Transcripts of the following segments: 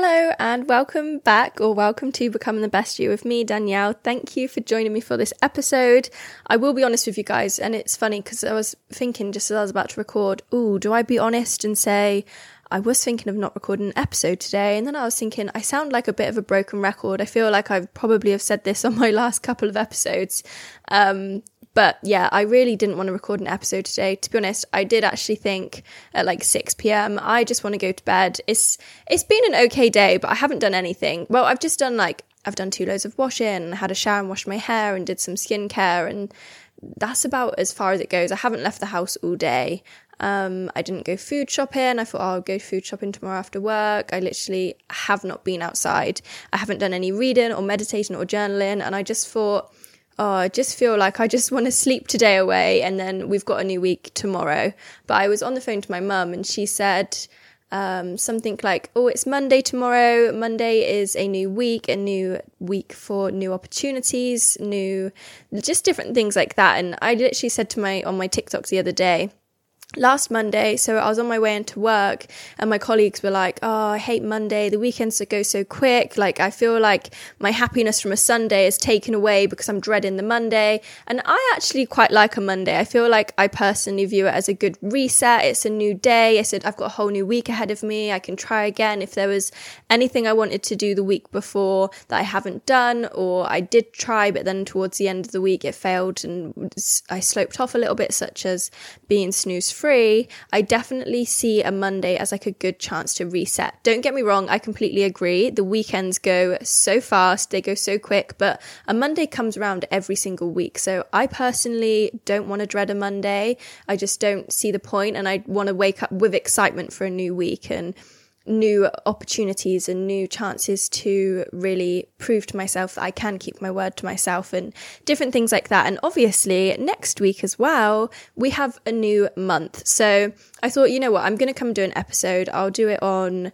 Hello and welcome back or welcome to Becoming the Best You with me, Danielle. Thank you for joining me for this episode. I will be honest with you guys, and it's funny because I was thinking just as I was about to record, oh, do I be honest and say I was thinking of not recording an episode today? And then I was thinking I sound like a bit of a broken record. I feel like I probably have said this on my last couple of episodes. Um, but yeah, I really didn't want to record an episode today. To be honest, I did actually think at like 6 p.m. I just want to go to bed. It's it's been an okay day, but I haven't done anything. Well, I've just done like I've done two loads of washing, and had a shower and washed my hair and did some skincare and that's about as far as it goes. I haven't left the house all day. Um, I didn't go food shopping. I thought oh, I'll go food shopping tomorrow after work. I literally have not been outside. I haven't done any reading or meditating or journaling. And I just thought, oh, I just feel like I just want to sleep today away and then we've got a new week tomorrow. But I was on the phone to my mum and she said um, something like, oh, it's Monday tomorrow. Monday is a new week, a new week for new opportunities, new, just different things like that. And I literally said to my, on my TikToks the other day, last Monday, so I was on my way into work, and my colleagues were like, Oh, I hate Monday. The weekends go so quick. Like, I feel like my happiness from a Sunday is taken away because I'm dreading the Monday. And I actually quite like a Monday. I feel like I personally view it as a good reset. It's a new day. I said, I've got a whole new week ahead of me. I can try again. If there was anything I wanted to do the week before that I haven't done, or I did try, but then towards the end of the week it failed and I sloped off a little bit, such as being snooze free, I definitely see a Monday as like a good chance to reset. Don't get me wrong, I completely agree. The weekends go so fast, they go so quick, but a Monday comes around every single week. So I personally don't want to dread a Monday. I just don't see the point and I want to wake up with excitement for a new week and new opportunities and new chances to really prove to myself that I can keep my word to myself and different things like that. And obviously, next week as well, we have a new month. So I thought, you know what, I'm going to come do an episode. I'll do it on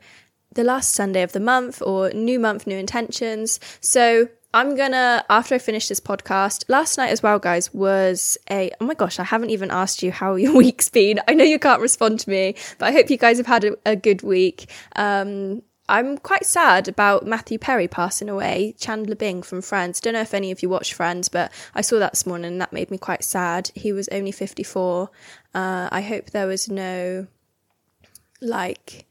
the last Sunday of the month or new month, new intentions. So I'm gonna, after I finish this podcast, last night as well, guys, was a, oh my gosh, I haven't even asked you how your week's been. I know you can't respond to me, but I hope you guys have had a, a good week. Um, I'm quite sad about Matthew Perry passing away, Chandler Bing from Friends. Don't know if any of you watch Friends, but I saw that this morning and that made me quite sad. He was only 54. Uh, I hope there was no, like,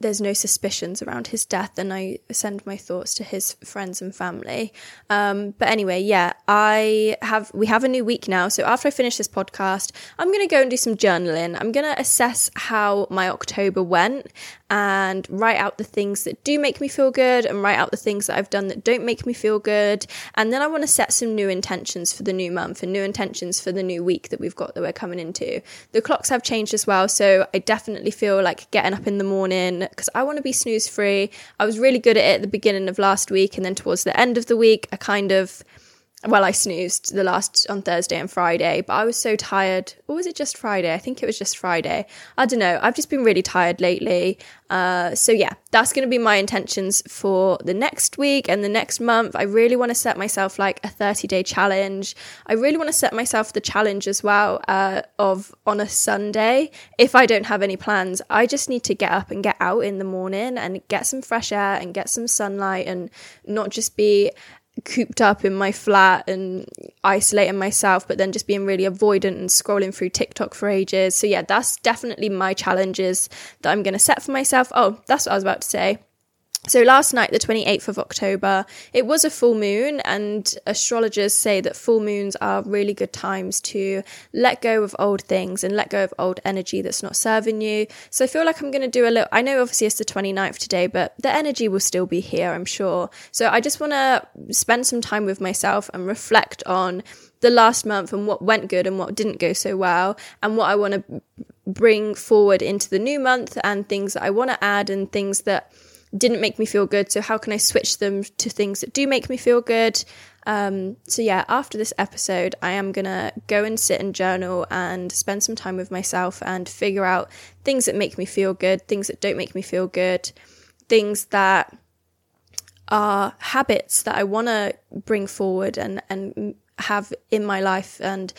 there's no suspicions around his death, and I send my thoughts to his friends and family. Um, but anyway, yeah, I have we have a new week now. So after I finish this podcast, I'm gonna go and do some journaling. I'm gonna assess how my October went and write out the things that do make me feel good and write out the things that I've done that don't make me feel good. And then I want to set some new intentions for the new month and new intentions for the new week that we've got that we're coming into. The clocks have changed as well, so I definitely feel like getting up in the morning because I want to be snooze free. I was really good at it at the beginning of last week, and then towards the end of the week, I kind of well, I snoozed the last on Thursday and Friday, but I was so tired. Or was it just Friday? I think it was just Friday. I don't know. I've just been really tired lately. Uh, so yeah, that's going to be my intentions for the next week and the next month. I really want to set myself like a 30 day challenge. I really want to set myself the challenge as well uh, of on a Sunday, if I don't have any plans, I just need to get up and get out in the morning and get some fresh air and get some sunlight and not just be cooped up in my flat and isolating myself, but then just being really avoidant and scrolling through TikTok for ages. So, yeah, that's definitely my challenges that I'm going to set for myself. Oh, that's what I was about to say. So last night, the 28th of October, it was a full moon, and astrologers say that full moons are really good times to let go of old things and let go of old energy that's not serving you. So I feel like I'm going to do a little, I know obviously it's the 29th today, but the energy will still be here, I'm sure. So I just want to spend some time with myself and reflect on the last month and what went good and what didn't go so well, and what I want to bring forward into the new month and things that I want to add and things that didn't make me feel good. So, how can I switch them to things that do make me feel good? Um, so, yeah, after this episode, I am going to go and sit and journal and spend some time with myself and figure out things that make me feel good, things that don't make me feel good, things that are habits that I want to bring forward and, and have in my life and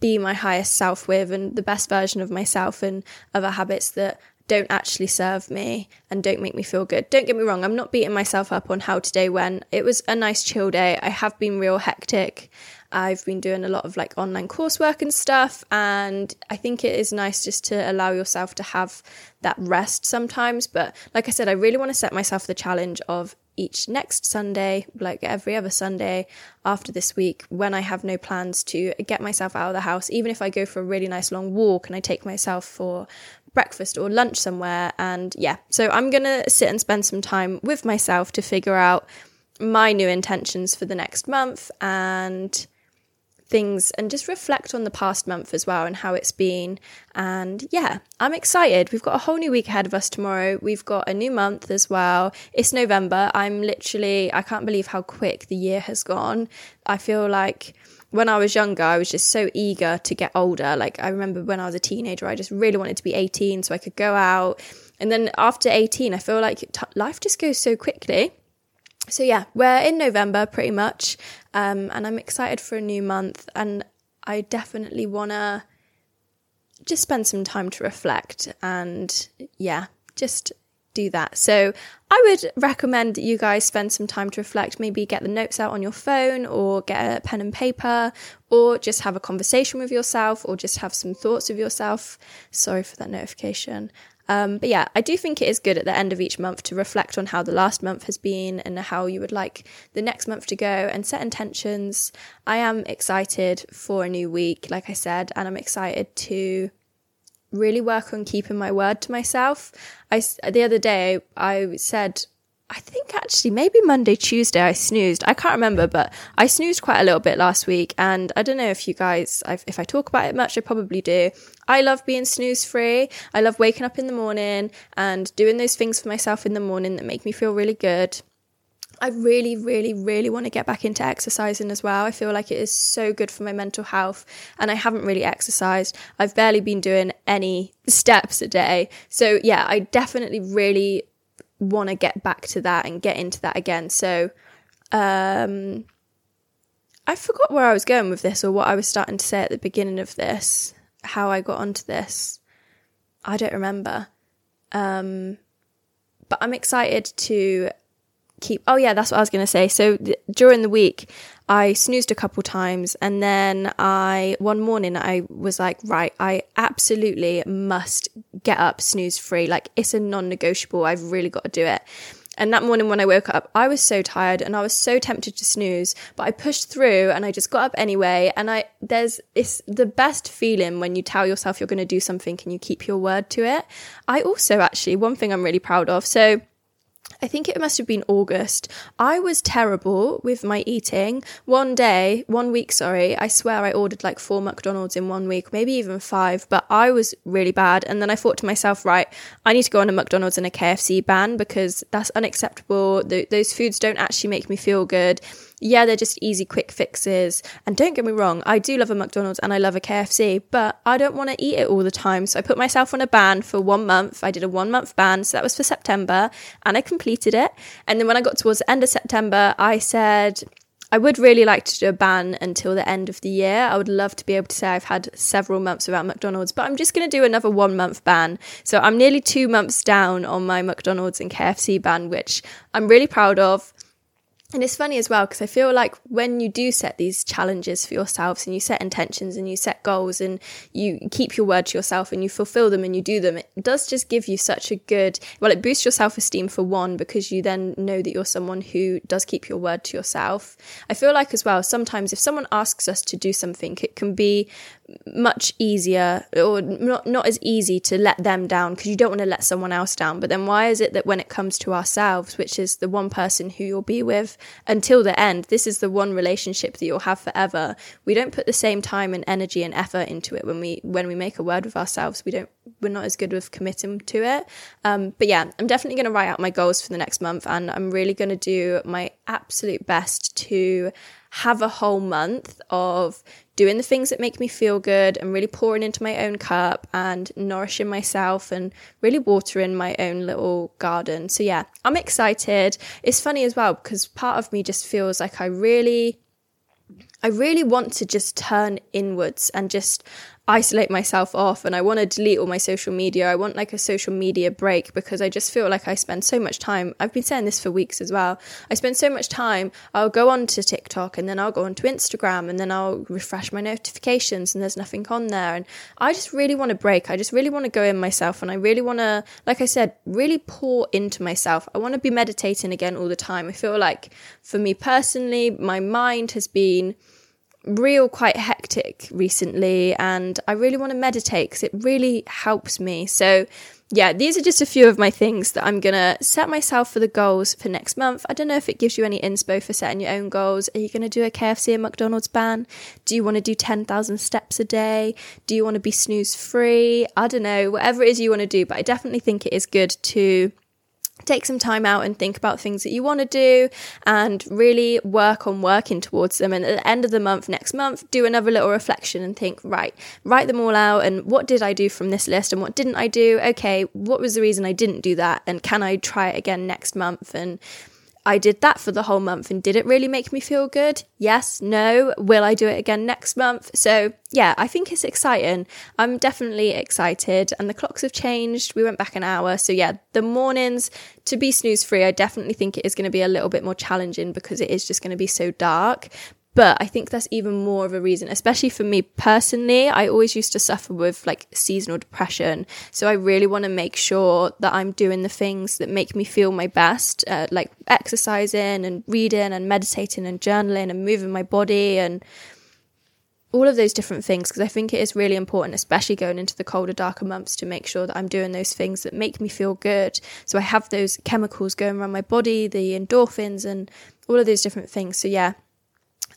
be my highest self with and the best version of myself and other habits that don't actually serve me and don't make me feel good. Don't get me wrong, I'm not beating myself up on how today went. It was a nice chill day. I have been real hectic. I've been doing a lot of like online coursework and stuff, and I think it is nice just to allow yourself to have that rest sometimes. But like I said, I really want to set myself the challenge of each next Sunday, like every other Sunday after this week, when I have no plans to get myself out of the house, even if I go for a really nice long walk and I take myself for breakfast or lunch somewhere. And yeah, so I'm going to sit and spend some time with myself to figure out my new intentions for the next month and things and just reflect on the past month as well and how it's been. And yeah, I'm excited. We've got a whole new week ahead of us tomorrow. We've got a new month as well. It's November. I'm literally, I can't believe how quick the year has gone. I feel like when I was younger, I was just so eager to get older. Like, I remember when I was a teenager, I just really wanted to be 18 so I could go out. And then after 18, I feel like t- life just goes so quickly so yeah, we're in November pretty much, um, and I'm excited for a new month, and I definitely wanna just spend some time to reflect and yeah, just do that. So I would recommend that you guys spend some time to reflect, maybe get the notes out on your phone or get a pen and paper or just have a conversation with yourself or just have some thoughts with yourself. Sorry for that notification. Um, but yeah, I do think it is good at the end of each month to reflect on how the last month has been and how you would like the next month to go and set intentions. I am excited for a new week, like I said, and I'm excited to really work on keeping my word to myself. I the other day I said I think actually maybe Monday, Tuesday I snoozed. I can't remember, but I snoozed quite a little bit last week. And I don't know if you guys, if I talk about it much, I probably do. I love being snooze free. I love waking up in the morning and doing those things for myself in the morning that make me feel really good. I really, really, really want to get back into exercising as well. I feel like it is so good for my mental health, and I haven't really exercised. I've barely been doing any steps a day. So, yeah, I definitely really want to get back to that and get into that again. So, um, I forgot where I was going with this or what I was starting to say at the beginning of this, how I got onto this. I don't remember. Um, but I'm excited to keep. Oh, yeah, that's what I was going to say. So th- during the week, I snoozed a couple times and then I, one morning, I was like, right, I absolutely must get up snooze free. Like it's a non negotiable. I've really got to do it. And that morning when I woke up, I was so tired and I was so tempted to snooze, but I pushed through and I just got up anyway. And I, there's, it's the best feeling when you tell yourself you're going to do something and you keep your word to it. I also actually, one thing I'm really proud of. So, I think it must have been August. I was terrible with my eating. One day, one week, sorry, I swear I ordered like four McDonald's in one week, maybe even five, but I was really bad. And then I thought to myself, right, I need to go on a McDonald's and a KFC ban because that's unacceptable. those foods don't actually make me feel good yeah, they're just easy, quick fixes. And don't get me wrong, I do love a McDonald's and I love a KFC, but I don't want to eat it all the time. So I put myself on a ban for one month. I did a one month ban. So that was for September and I completed it. And then when I got towards the end of September, I said, I would really like to do a ban until the end of the year. I would love to be able to say I've had several months without McDonald's, but I'm just going to do another one month ban. So I'm nearly two months down on my McDonald's and KFC ban, which I'm really proud of. And it's funny as well because I feel like when you do set these challenges for yourselves and you set intentions and you set goals and you keep your word to yourself and you fulfill them and you do them, it does just give you such a good, well, it boosts your self esteem for one because you then know that you're someone who does keep your word to yourself. I feel like as well, sometimes if someone asks us to do something, it can be much easier or not not as easy to let them down because you don't want to let someone else down. But then why is it that when it comes to ourselves which is the one person who you'll be with until the end this is the one relationship that you'll have forever we don't put the same time and energy and effort into it. When we when we make a word with ourselves we don't we're not as good with committing to it. Um, but yeah i'm definitely going to write out my goals for the next month and i'm really going to do my absolute best to have a whole month of doing the things that make me feel good and really pouring into my own cup and nourishing myself and really watering my own little garden. So, yeah, I'm excited. It's funny as well because part of me just feels like I really. I really want to just turn inwards and just isolate myself off and I want to delete all my social media. I want like a social media break because I just feel like I spend so much time. I've been saying this for weeks as well. I spend so much time. I'll go on to TikTok and then I'll go on to Instagram and then I'll refresh my notifications and there's nothing on there. And I just really want to break. I just really want to go in myself and I really want to, like I said, really pour into myself. I want to be meditating again all the time. I feel like for me personally, my mind has been real quite hectic recently and I really want to meditate because it really helps me. So yeah, these are just a few of my things that I'm going to set myself for the goals for next month. I don't know if it gives you any inspo for setting your own goals. Are you going to do a KFC and McDonald's ban? Do you want to do 10,000 steps a day? Do you want to be snooze free? I don't know, whatever it is you want to do, but I definitely think it is good to take some time out and think about things that you want to do and really work on working towards them. And at the end of the month, next month, do another little reflection and think, right, write them all out. And what did I do from this list and what didn't I do? Okay, what was the reason I didn't do that? And can I try it again next month? And I did that for the whole month and did it really make me feel good? Yes, no. Will I do it again next month? So, yeah, I think it's exciting. I'm definitely excited and the clocks have changed. We went back an hour. So, yeah, the mornings to be snooze free, I definitely think it is going to be a little bit more challenging because it is just going to be so dark. But I think that's even more of a reason, especially for me personally. I always used to suffer with like seasonal depression. So I really want to make sure that I'm doing the things that make me feel my best, uh, like exercising and reading and meditating and journaling and moving my body and all of those different things because I think it is really important, especially going into the colder, darker months, to make sure that I'm doing those things that make me feel good. So I have those chemicals going around my body, the endorphins, and all of those different things. So, yeah,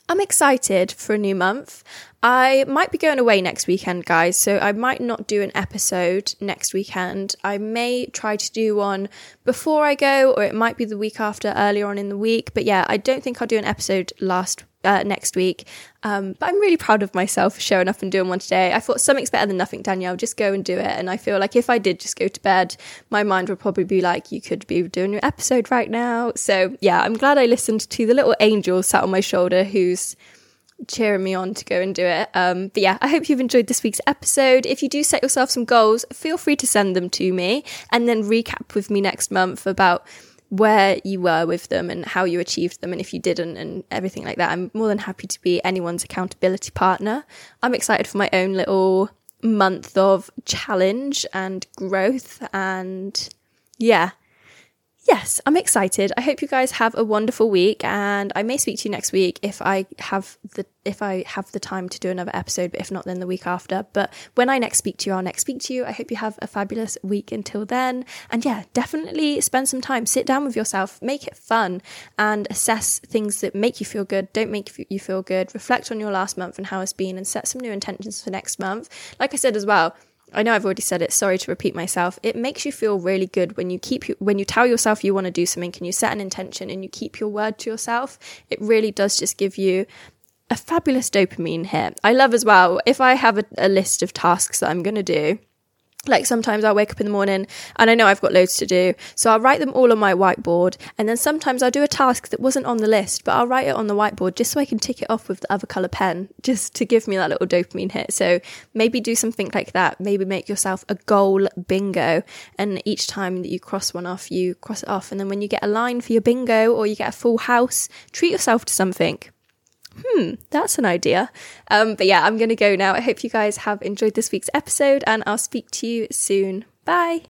I'm excited for a new month. I might be going away next weekend, guys, so I might not do an episode next weekend. I may try to do one before I go, or it might be the week after, earlier on in the week. But yeah, I don't think I'll do an episode last uh, next week. Um, but I'm really proud of myself for showing up and doing one today. I thought something's better than nothing, Danielle. Just go and do it. And I feel like if I did just go to bed, my mind would probably be like, you could be doing your episode right now. So yeah, I'm glad I listened to the little angel sat on my shoulder who's cheering me on to go and do it. Um, but yeah, I hope you've enjoyed this week's episode. If you do set yourself some goals, feel free to send them to me and then recap with me next month about where you were with them and how you achieved them and if you didn't and everything like that. I'm more than happy to be anyone's accountability partner. I'm excited for my own little month of challenge and growth and yeah, yes, I'm excited. I hope you guys have a wonderful week and I may speak to you next week if I have the if I have the time to do another episode, but if not then the week after. But when I next speak to you, I'll next speak to you. I hope you have a fabulous week until then. And yeah, definitely spend some time, sit down with yourself, make it fun and assess things that make you feel good, don't make you feel good, reflect on your last month and how it's been and set some new intentions for next month. Like I said as well, I know I've already said it. Sorry to repeat myself. It makes you feel really good when you keep when you tell yourself you want to do something and you set an intention and you keep your word to yourself. It really does just give you a fabulous dopamine hit. I love as well if I have a, a list of tasks that I'm going to do like sometimes I'll wake up in the morning and I know I've got loads to do. So I'll write them all on my whiteboard. And then sometimes I'll do a task that wasn't on the list, but I'll write it on the whiteboard just so I can tick it off with the other colour pen, just to give me that little dopamine hit. So maybe do something like that. Maybe make yourself a goal bingo. And each time that you cross one off, you cross it off. And then when you get a line for your bingo or you get a full house, treat yourself to something hmm, that's an idea. Um, but yeah, I'm going to go now. I hope you guys have enjoyed this week's episode and I'll speak to you soon. Bye.